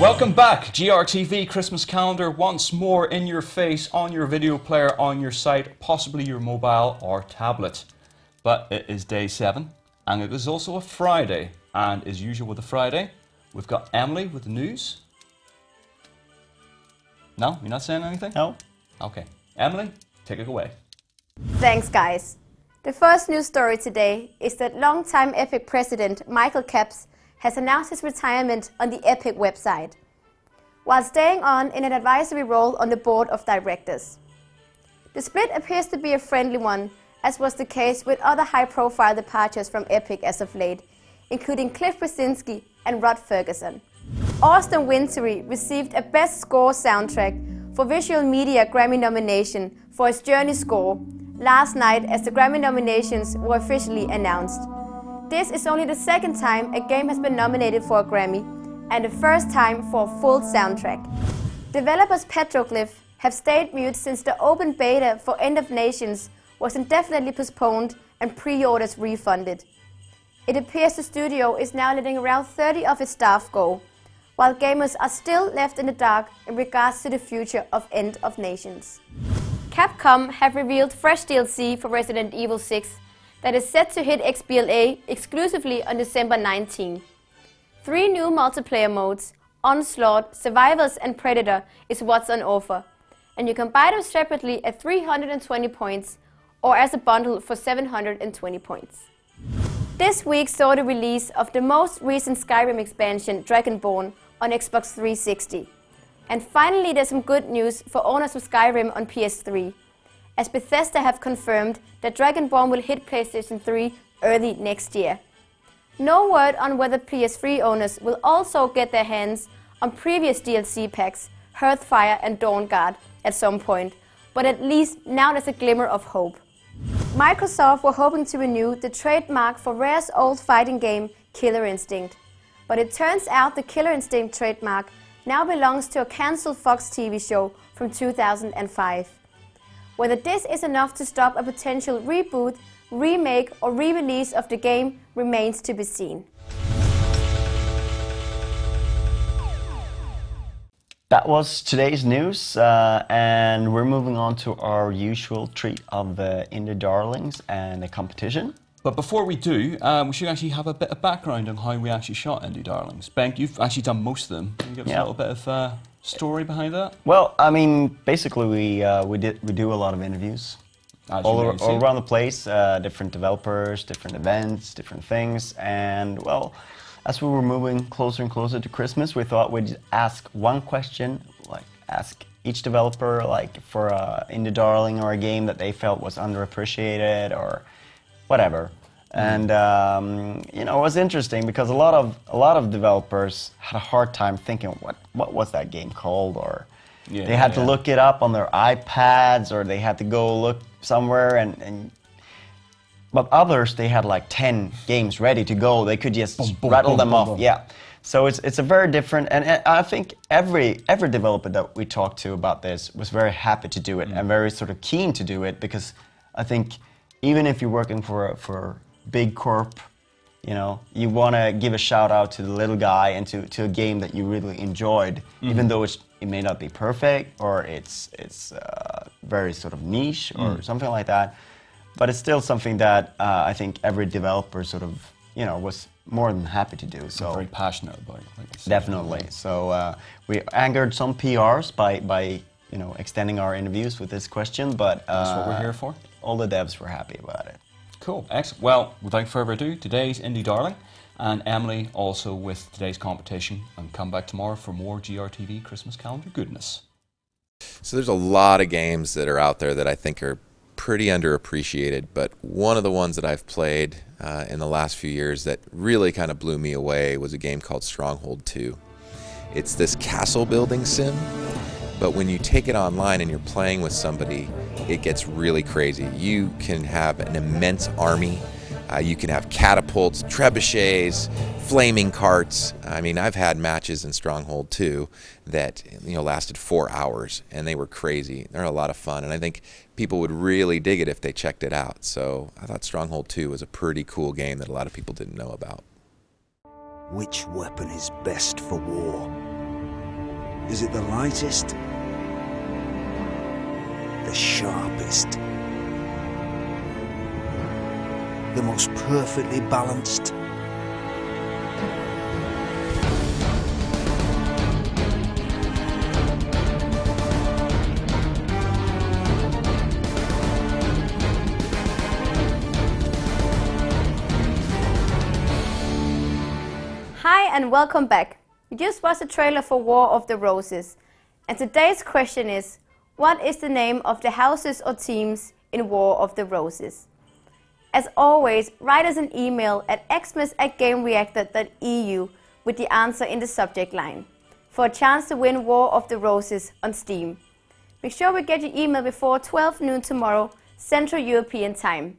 Welcome back, GRTV Christmas calendar once more in your face, on your video player, on your site, possibly your mobile or tablet. But it is day seven, and it is also a Friday. And as usual with a Friday, we've got Emily with the news. No, you're not saying anything? No. Okay. Emily, take it away. Thanks, guys. The first news story today is that longtime Epic president Michael Capps has announced his retirement on the Epic website, while staying on in an advisory role on the board of directors. The split appears to be a friendly one, as was the case with other high profile departures from Epic as of late, including Cliff Bleszinski and Rod Fergusson. Austin Wintory received a Best Score soundtrack for Visual Media Grammy nomination for his Journey score last night as the Grammy nominations were officially announced. This is only the second time a game has been nominated for a Grammy, and the first time for a full soundtrack. Developers Petroglyph have stayed mute since the open beta for End of Nations was indefinitely postponed and pre-orders refunded. It appears the studio is now letting around 30 of its staff go, while gamers are still left in the dark in regards to the future of End of Nations. Capcom have revealed fresh DLC for Resident Evil 6 that is set to hit XBLA exclusively on December 19. Three new multiplayer modes, Onslaught, Survivors and Predator, is what's on offer, and you can buy them separately at 320 points or as a bundle for 720 points. This week saw the release of the most recent Skyrim expansion, Dragonborn, on Xbox 360. And finally, there's some good news for owners of Skyrim on PS3 as Bethesda have confirmed that Dragonborn will hit PlayStation 3 early next year. No word on whether PS3 owners will also get their hands on previous DLC packs, Hearthfire and Dawnguard, at some point, but at least now there's a glimmer of hope. Microsoft were hoping to renew the trademark for Rare's old fighting game, Killer Instinct. But it turns out the Killer Instinct trademark now belongs to a cancelled Fox TV show from 2005. Whether this is enough to stop a potential reboot, remake or re-release of the game remains to be seen. That was today's news, uh, and we're moving on to our usual treat of the Indie Darlings and the competition. But before we do, um, we should actually have a bit of background on how we actually shot Indie Darlings. Ben, you've actually done most of them. Can you give us Yeah. a little bit of uh, story behind that? Well, I mean, basically, we uh, we did we do a lot of interviews As all, ar- all around the place, uh, different developers, different events, different things, and well, as we were moving closer and closer to Christmas, we thought we'd ask one question, like ask each developer, like for a indie darling or a game that they felt was underappreciated or whatever. And um, you know, it was interesting because a lot of a lot of developers had a hard time thinking what what was that game called, or Yeah, they had to look it up on their iPads, or they had to go look somewhere and. and but others, they had like 10 games ready to go. They could just boom, rattle boom, them boom, off. boom. Yeah. So it's, it's a very different, and uh, I think every every developer that we talked to about this was very happy to do it Mm. and very sort of keen to do it because I think even if you're working for a, for big corp, you know, you want to give a shout out to the little guy and to, to a game that you really enjoyed, Mm-hmm. even though it's, it may not be perfect or it's it's uh, very sort of niche or Mm. something like that. But it's still something that uh, I think every developer sort of, you know, was more than happy to do. So Very passionate about it. Like definitely. So uh, we angered some PRs by by you know extending our interviews with this question, but uh, That's what we're here for. All the devs were happy about it. Cool, excellent. Well, without further ado, today's Indie Darling, and Emily also with today's competition, and come back tomorrow for more GRTV Christmas calendar goodness. So there's a lot of games that are out there that I think are pretty underappreciated, but one of the ones that I've played uh, in the last few years that really kind of blew me away was a game called Stronghold 2. It's this castle building sim, but when you take it online and you're playing with somebody, it gets really crazy. You can have an immense army. Uh, you can have catapults, trebuchets, flaming carts. I mean, I've had matches in Stronghold 2 that you know lasted four hours, and they were crazy. They're a lot of fun, and I think people would really dig it if they checked it out. So I thought Stronghold 2 was a pretty cool game that a lot of people didn't know about. Which weapon is best for war? Is it the lightest? The sharpest? The most perfectly balanced? Hi and welcome back. We just watched the trailer for War of the Roses. And today's question is What is the name of the houses or teams in War of the Roses? As always, write us an email at xmas at gamereactor.eu with the answer in the subject line for a chance to win War of the Roses on Steam. Make sure we get your email before 12 noon tomorrow, Central European Time.